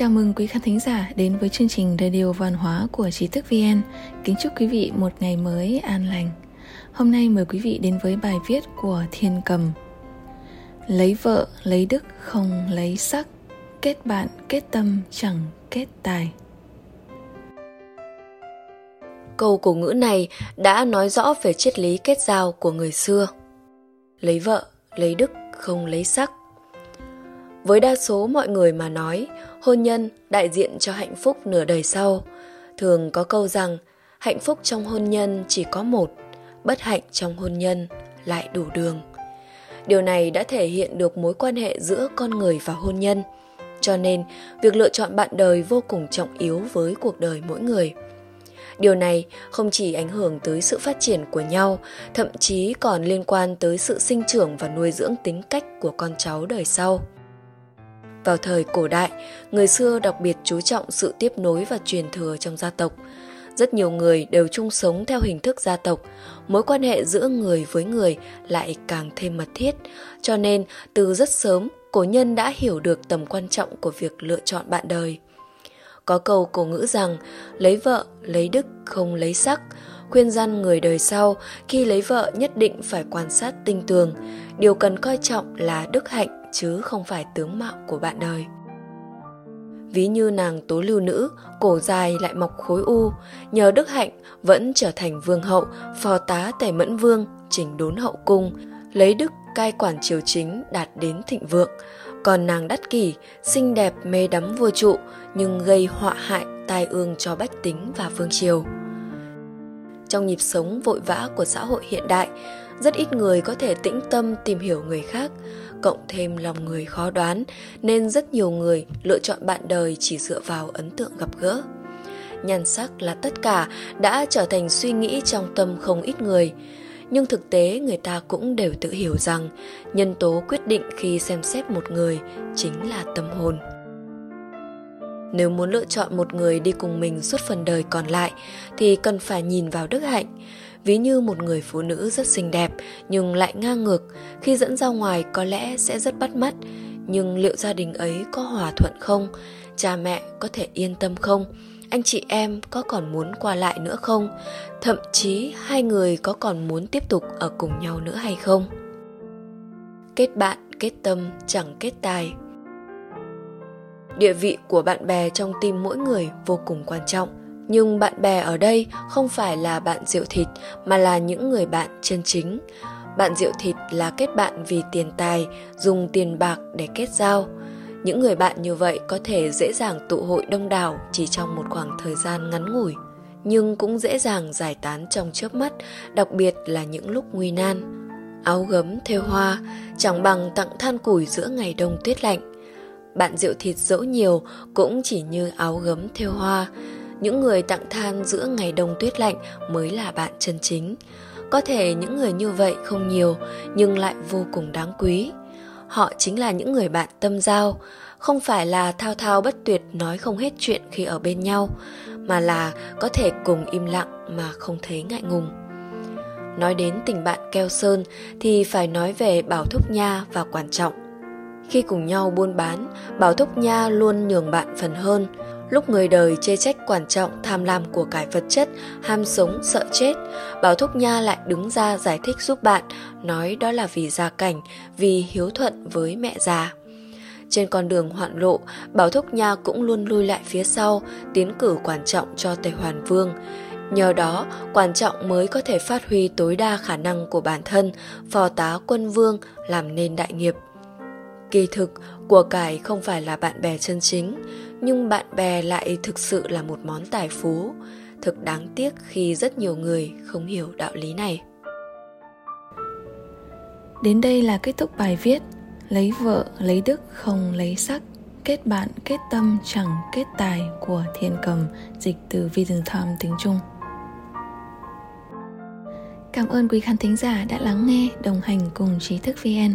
Chào mừng quý khán thính giả đến với chương trình Radio Văn hóa của Trí thức VN. Kính chúc quý vị một ngày mới an lành. Hôm nay mời quý vị đến với bài viết của Thiên Cầm. Lấy vợ, lấy đức, không lấy sắc. Kết bạn, kết tâm, chẳng kết tài. Câu cổ ngữ này đã nói rõ về triết lý kết giao của người xưa. Lấy vợ, lấy đức, không lấy sắc. Với đa số mọi người mà nói, hôn nhân đại diện cho hạnh phúc nửa đời sau. Thường có câu rằng hạnh phúc trong hôn nhân chỉ có một, bất hạnh trong hôn nhân lại đủ đường. Điều này đã thể hiện được mối quan hệ giữa con người và hôn nhân. Cho nên, việc lựa chọn bạn đời vô cùng trọng yếu với cuộc đời mỗi người. Điều này không chỉ ảnh hưởng tới sự phát triển của nhau, thậm chí còn liên quan tới sự sinh trưởng và nuôi dưỡng tính cách của con cháu đời sau. Vào thời cổ đại, người xưa đặc biệt chú trọng sự tiếp nối và truyền thừa trong gia tộc. Rất nhiều người đều chung sống theo hình thức gia tộc, mối quan hệ giữa người với người lại càng thêm mật thiết, cho nên từ rất sớm cổ nhân đã hiểu được tầm quan trọng của việc lựa chọn bạn đời. Có câu cổ ngữ rằng lấy vợ, lấy đức, không lấy sắc, khuyên dân người đời sau khi lấy vợ nhất định phải quan sát tinh tường, điều cần coi trọng là đức hạnh chứ không phải tướng mạo của bạn đời. Ví như nàng tố lưu nữ, cổ dài lại mọc khối u, nhờ đức hạnh vẫn trở thành vương hậu, phò tá tể mẫn vương, chỉnh đốn hậu cung, lấy đức cai quản triều chính đạt đến thịnh vượng. Còn nàng đắt kỷ, xinh đẹp mê đắm vua trụ, nhưng gây họa hại tai ương cho bách tính và vương triều. Trong nhịp sống vội vã của xã hội hiện đại, rất ít người có thể tĩnh tâm tìm hiểu người khác, cộng thêm lòng người khó đoán nên rất nhiều người lựa chọn bạn đời chỉ dựa vào ấn tượng gặp gỡ. Nhan sắc là tất cả đã trở thành suy nghĩ trong tâm không ít người. Nhưng thực tế người ta cũng đều tự hiểu rằng nhân tố quyết định khi xem xét một người chính là tâm hồn. Nếu muốn lựa chọn một người đi cùng mình suốt phần đời còn lại thì cần phải nhìn vào đức hạnh. Ví như một người phụ nữ rất xinh đẹp nhưng lại ngang ngược, khi dẫn ra ngoài có lẽ sẽ rất bắt mắt, nhưng liệu gia đình ấy có hòa thuận không? Cha mẹ có thể yên tâm không? Anh chị em có còn muốn qua lại nữa không? Thậm chí hai người có còn muốn tiếp tục ở cùng nhau nữa hay không? Kết bạn, kết tâm, chẳng kết tài địa vị của bạn bè trong tim mỗi người vô cùng quan trọng. Nhưng bạn bè ở đây không phải là bạn rượu thịt, mà là những người bạn chân chính. Bạn rượu thịt là kết bạn vì tiền tài, dùng tiền bạc để kết giao. Những người bạn như vậy có thể dễ dàng tụ hội đông đảo chỉ trong một khoảng thời gian ngắn ngủi, nhưng cũng dễ dàng giải tán trong chớp mắt, đặc biệt là những lúc nguy nan. Áo gấm thêu hoa, chẳng bằng tặng than củi giữa ngày đông tuyết lạnh bạn rượu thịt dẫu nhiều cũng chỉ như áo gấm thêu hoa. Những người tặng than giữa ngày đông tuyết lạnh mới là bạn chân chính. Có thể những người như vậy không nhiều nhưng lại vô cùng đáng quý. Họ chính là những người bạn tâm giao, không phải là thao thao bất tuyệt nói không hết chuyện khi ở bên nhau, mà là có thể cùng im lặng mà không thấy ngại ngùng. Nói đến tình bạn keo sơn thì phải nói về Bảo Thúc Nha và Quan Trọng. Khi cùng nhau buôn bán, Bảo Thúc Nha luôn nhường bạn phần hơn. Lúc người đời chê trách quan trọng tham lam của cải vật chất, ham sống, sợ chết, Bảo Thúc Nha lại đứng ra giải thích giúp bạn, nói đó là vì gia cảnh, vì hiếu thuận với mẹ già. Trên con đường hoạn lộ, Bảo Thúc Nha cũng luôn lui lại phía sau, tiến cử quan trọng cho Tây Hoàn Vương. Nhờ đó, quan trọng mới có thể phát huy tối đa khả năng của bản thân, phò tá quân vương, làm nên đại nghiệp. Kỳ thực, của cải không phải là bạn bè chân chính, nhưng bạn bè lại thực sự là một món tài phú. Thực đáng tiếc khi rất nhiều người không hiểu đạo lý này. Đến đây là kết thúc bài viết Lấy vợ, lấy đức, không lấy sắc Kết bạn, kết tâm, chẳng kết tài của Thiên Cầm Dịch từ Vision Time tiếng Trung Cảm ơn quý khán thính giả đã lắng nghe, đồng hành cùng trí thức VN